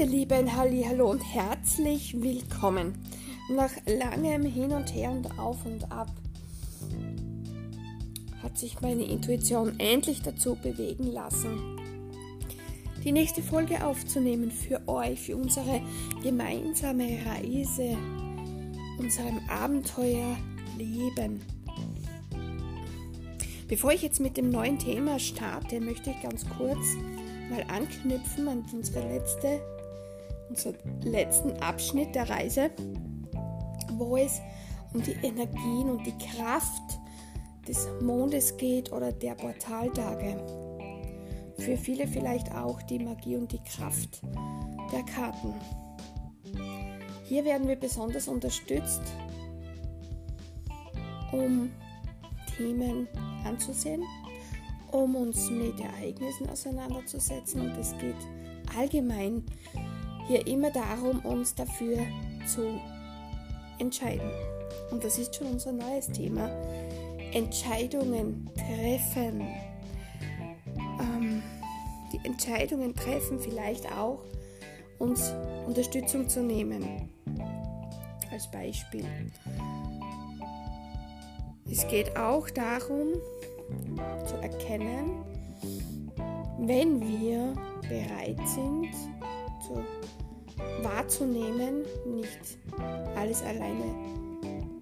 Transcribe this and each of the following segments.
ihr Lieben, hallo und herzlich willkommen. Nach langem Hin und Her und Auf und Ab hat sich meine Intuition endlich dazu bewegen lassen, die nächste Folge aufzunehmen für euch, für unsere gemeinsame Reise, unserem Abenteuer Leben. Bevor ich jetzt mit dem neuen Thema starte, möchte ich ganz kurz mal anknüpfen an unsere letzte, unseren letzten Abschnitt der Reise, wo es um die Energien und die Kraft des Mondes geht oder der Portaltage. Für viele vielleicht auch die Magie und die Kraft der Karten. Hier werden wir besonders unterstützt, um Themen anzusehen, um uns mit Ereignissen auseinanderzusetzen. Und es geht allgemein hier immer darum, uns dafür zu entscheiden. Und das ist schon unser neues Thema. Entscheidungen treffen. Ähm, die Entscheidungen treffen vielleicht auch, uns Unterstützung zu nehmen. Als Beispiel. Es geht auch darum, zu erkennen, wenn wir bereit sind, zu, wahrzunehmen, nicht alles alleine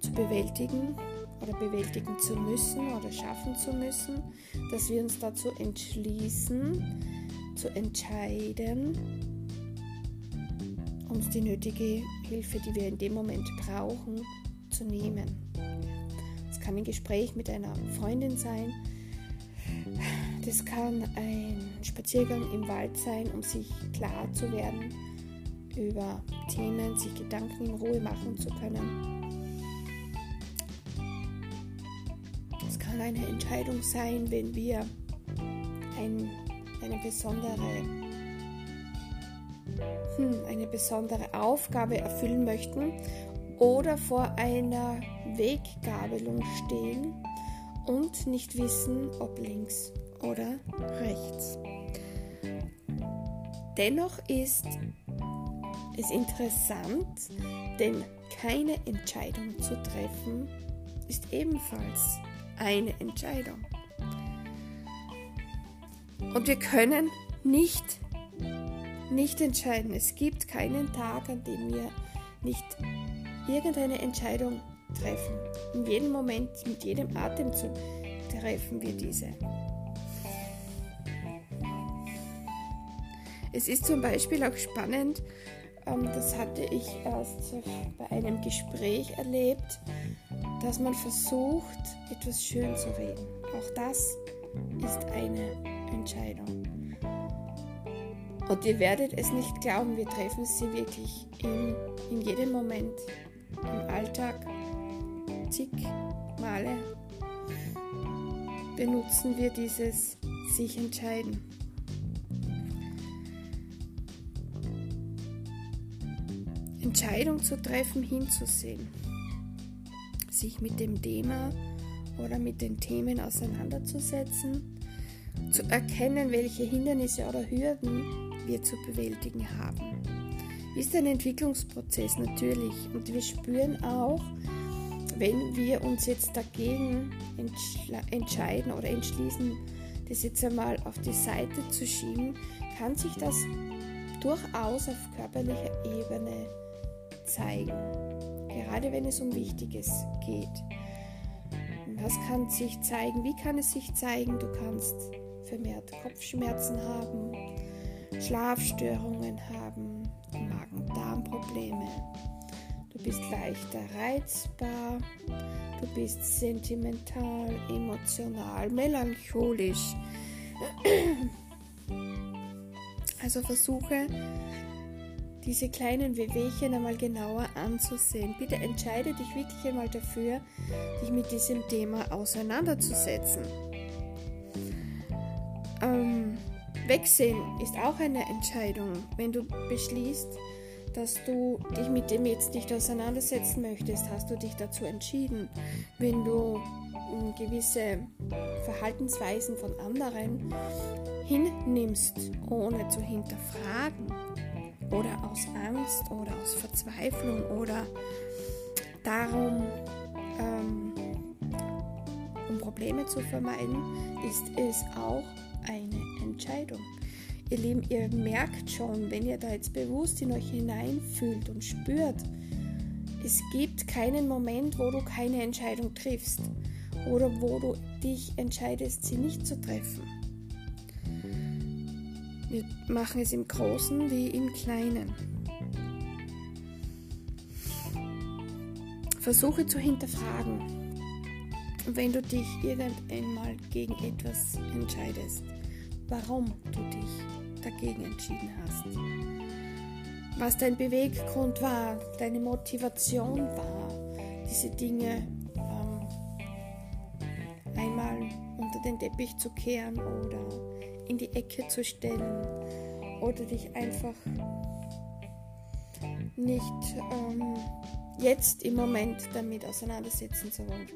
zu bewältigen oder bewältigen zu müssen oder schaffen zu müssen, dass wir uns dazu entschließen, zu entscheiden, uns die nötige Hilfe, die wir in dem Moment brauchen, zu nehmen kann ein Gespräch mit einer Freundin sein. Das kann ein Spaziergang im Wald sein, um sich klar zu werden über Themen, sich Gedanken in Ruhe machen zu können. Es kann eine Entscheidung sein, wenn wir ein, eine besondere hm, eine besondere Aufgabe erfüllen möchten oder vor einer Weggabelung stehen und nicht wissen, ob links oder rechts. Dennoch ist es interessant, denn keine Entscheidung zu treffen ist ebenfalls eine Entscheidung. Und wir können nicht, nicht entscheiden. Es gibt keinen Tag, an dem wir nicht irgendeine Entscheidung treffen. In jedem Moment, mit jedem Atemzug treffen wir diese. Es ist zum Beispiel auch spannend, ähm, das hatte ich erst bei einem Gespräch erlebt, dass man versucht, etwas schön zu reden. Auch das ist eine Entscheidung. Und ihr werdet es nicht glauben, wir treffen sie wirklich in, in jedem Moment im Alltag zig Male benutzen wir dieses sich entscheiden. Entscheidung zu treffen, hinzusehen, sich mit dem Thema oder mit den Themen auseinanderzusetzen, zu erkennen, welche Hindernisse oder Hürden wir zu bewältigen haben. Ist ein Entwicklungsprozess natürlich. Und wir spüren auch, wenn wir uns jetzt dagegen entscheiden oder entschließen, das jetzt einmal auf die Seite zu schieben, kann sich das durchaus auf körperlicher Ebene zeigen, gerade wenn es um Wichtiges geht. Was kann sich zeigen? Wie kann es sich zeigen? Du kannst vermehrt Kopfschmerzen haben, Schlafstörungen haben, Magen-Darm-Probleme. Du bist leichter reizbar, du bist sentimental, emotional, melancholisch. Also versuche diese kleinen Wehwehchen einmal genauer anzusehen. Bitte entscheide dich wirklich einmal dafür, dich mit diesem Thema auseinanderzusetzen. Ähm, Wegsehen ist auch eine Entscheidung. Wenn du beschließt, dass du dich mit dem jetzt nicht auseinandersetzen möchtest, hast du dich dazu entschieden. Wenn du hm, gewisse Verhaltensweisen von anderen hinnimmst, ohne zu hinterfragen, oder aus Angst oder aus Verzweiflung oder darum, ähm, um Probleme zu vermeiden, ist es auch eine Entscheidung. Ihr Lieben, ihr merkt schon, wenn ihr da jetzt bewusst in euch hineinfühlt und spürt, es gibt keinen Moment, wo du keine Entscheidung triffst oder wo du dich entscheidest, sie nicht zu treffen. Wir machen es im Großen wie im Kleinen. Versuche zu hinterfragen, wenn du dich irgendeinmal gegen etwas entscheidest, warum du dich dagegen entschieden hast. Was dein Beweggrund war, deine Motivation war, diese Dinge ähm, einmal unter den Teppich zu kehren oder in die Ecke zu stellen oder dich einfach nicht ähm, jetzt im Moment damit auseinandersetzen zu wollen.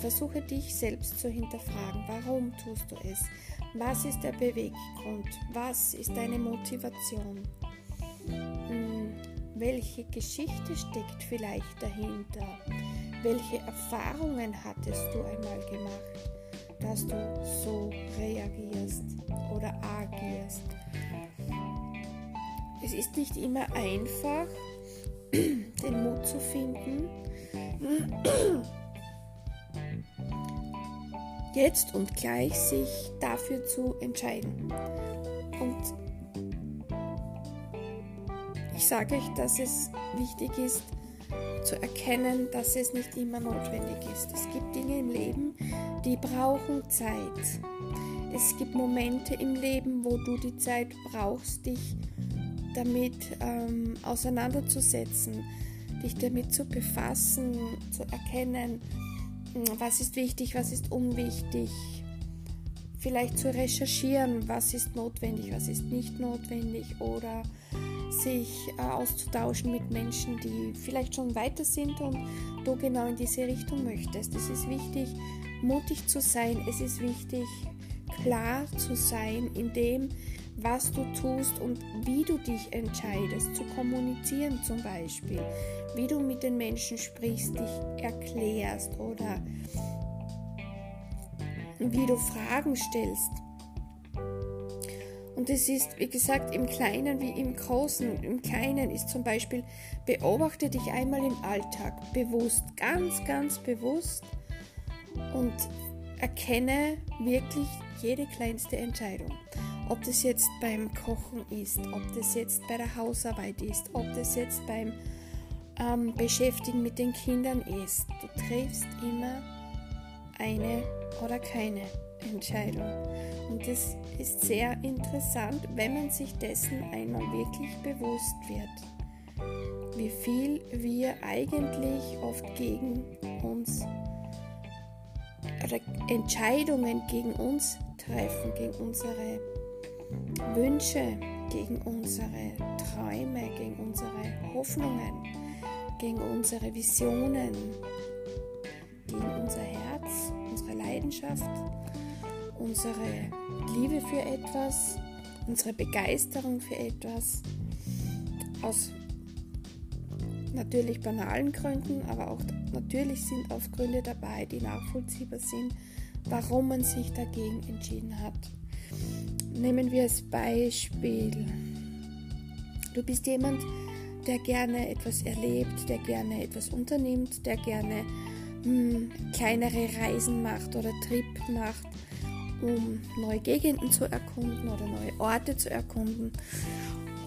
Versuche dich selbst zu hinterfragen. Warum tust du es? Was ist der Beweggrund? Was ist deine Motivation? Hm, welche Geschichte steckt vielleicht dahinter? Welche Erfahrungen hattest du einmal gemacht, dass du so reagierst oder agierst? Es ist nicht immer einfach, den Mut zu finden, jetzt und gleich sich dafür zu entscheiden. Und ich sage euch, dass es wichtig ist zu erkennen, dass es nicht immer notwendig ist. Es gibt Dinge im Leben, die brauchen Zeit. Es gibt Momente im Leben, wo du die Zeit brauchst, dich damit ähm, auseinanderzusetzen, dich damit zu befassen, zu erkennen, hm, was ist wichtig, was ist unwichtig, vielleicht zu recherchieren, was ist notwendig, was ist nicht notwendig oder sich äh, auszutauschen mit Menschen, die vielleicht schon weiter sind und du genau in diese Richtung möchtest. Es ist wichtig, mutig zu sein, es ist wichtig, klar zu sein in dem, was du tust und wie du dich entscheidest, zu kommunizieren zum Beispiel, wie du mit den Menschen sprichst, dich erklärst oder wie du Fragen stellst. Und es ist, wie gesagt, im Kleinen wie im Großen. Im Kleinen ist zum Beispiel, beobachte dich einmal im Alltag bewusst, ganz, ganz bewusst und erkenne wirklich jede kleinste Entscheidung. Ob das jetzt beim Kochen ist, ob das jetzt bei der Hausarbeit ist, ob das jetzt beim ähm, Beschäftigen mit den Kindern ist. Du triffst immer eine oder keine Entscheidung. Und das ist sehr interessant, wenn man sich dessen einmal wirklich bewusst wird, wie viel wir eigentlich oft gegen uns Entscheidungen gegen uns treffen, gegen unsere Wünsche, gegen unsere Träume, gegen unsere Hoffnungen, gegen unsere Visionen, gegen unser Herz, unsere Leidenschaft, unsere Liebe für etwas, unsere Begeisterung für etwas, aus natürlich banalen Gründen, aber auch natürlich sind auch Gründe dabei, die nachvollziehbar sind, warum man sich dagegen entschieden hat. Nehmen wir als Beispiel. Du bist jemand, der gerne etwas erlebt, der gerne etwas unternimmt, der gerne mh, hm, kleinere Reisen macht oder Trip macht, um neue Gegenden zu erkunden oder neue Orte zu erkunden.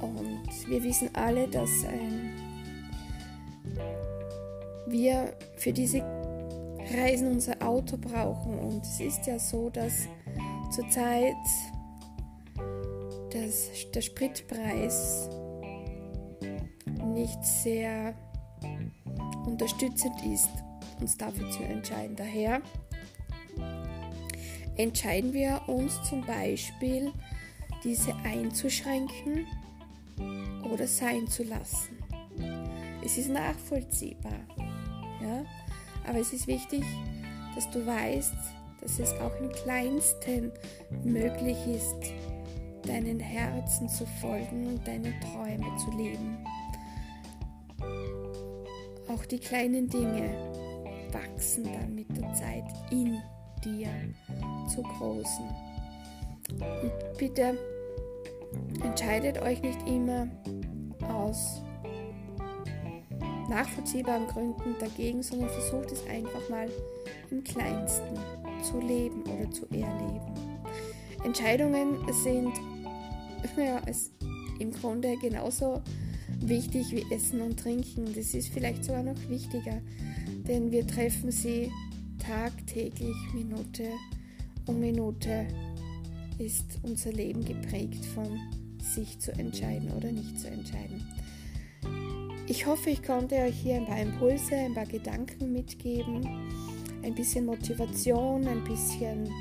Und wir wissen alle, dass ähm, wir für diese Reisen unser Auto brauchen. Und es ist ja so, dass zurzeit dass der Spritpreis nicht sehr unterstützend ist, uns dafür zu entscheiden. Daher entscheiden wir uns zum Beispiel, diese einzuschränken oder sein zu lassen. Es ist nachvollziehbar, ja? aber es ist wichtig, dass du weißt, dass es auch im kleinsten möglich ist, deinen Herzen zu folgen und deine Träume zu leben. Auch die kleinen Dinge wachsen dann mit der Zeit in dir zu großen. Und bitte entscheidet euch nicht immer aus nachvollziehbaren Gründen dagegen, sondern versucht es einfach mal im kleinsten zu leben oder zu erleben. Entscheidungen sind ja, im Grunde genauso wichtig wie Essen und Trinken. Das ist vielleicht sogar noch wichtiger, denn wir treffen sie tagtäglich, Minute um Minute ist unser Leben geprägt von sich zu entscheiden oder nicht zu entscheiden. Ich hoffe, ich konnte euch hier ein paar Impulse, ein paar Gedanken mitgeben, ein bisschen Motivation, ein bisschen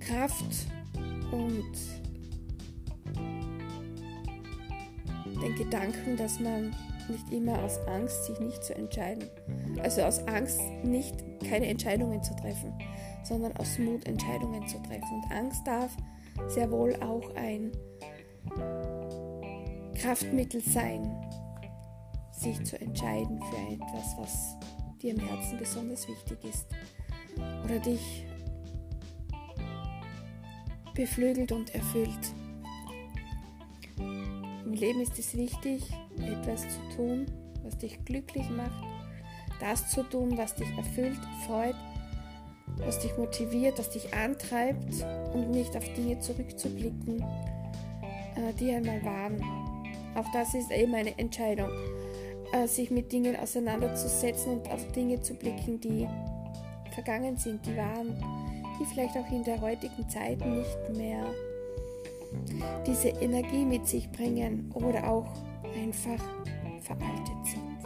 Kraft und den Gedanken, dass man nicht immer aus Angst, sich nicht zu entscheiden, also aus Angst, nicht keine Entscheidungen zu treffen, sondern aus Mut, Entscheidungen zu treffen. Und Angst darf sehr wohl auch ein Kraftmittel sein, sich zu entscheiden für etwas, was dir im Herzen besonders wichtig ist oder dich beflügelt und erfüllt. Im Leben ist es wichtig, etwas zu tun, was dich glücklich macht, das zu tun, was dich erfüllt, freut, was dich motiviert, was dich antreibt und nicht auf Dinge zurückzublicken, äh, die einmal waren. Auch das ist eben eine Entscheidung, äh, sich mit Dingen auseinanderzusetzen und auf Dinge zu blicken, die vergangen sind, die waren, die vielleicht auch in der heutigen Zeit nicht mehr diese Energie mit sich bringen oder auch einfach veraltet sind.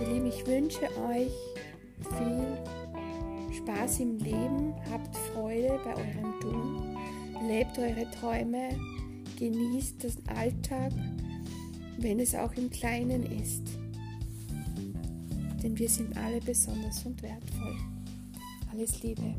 Ihr Lieben, ich wünsche euch viel Spaß im Leben, habt Freude bei eurem Tun, lebt eure Träume, genießt den Alltag, wenn es auch im Kleinen ist. Denn wir sind alle besonders und wertvoll. Alles Liebe.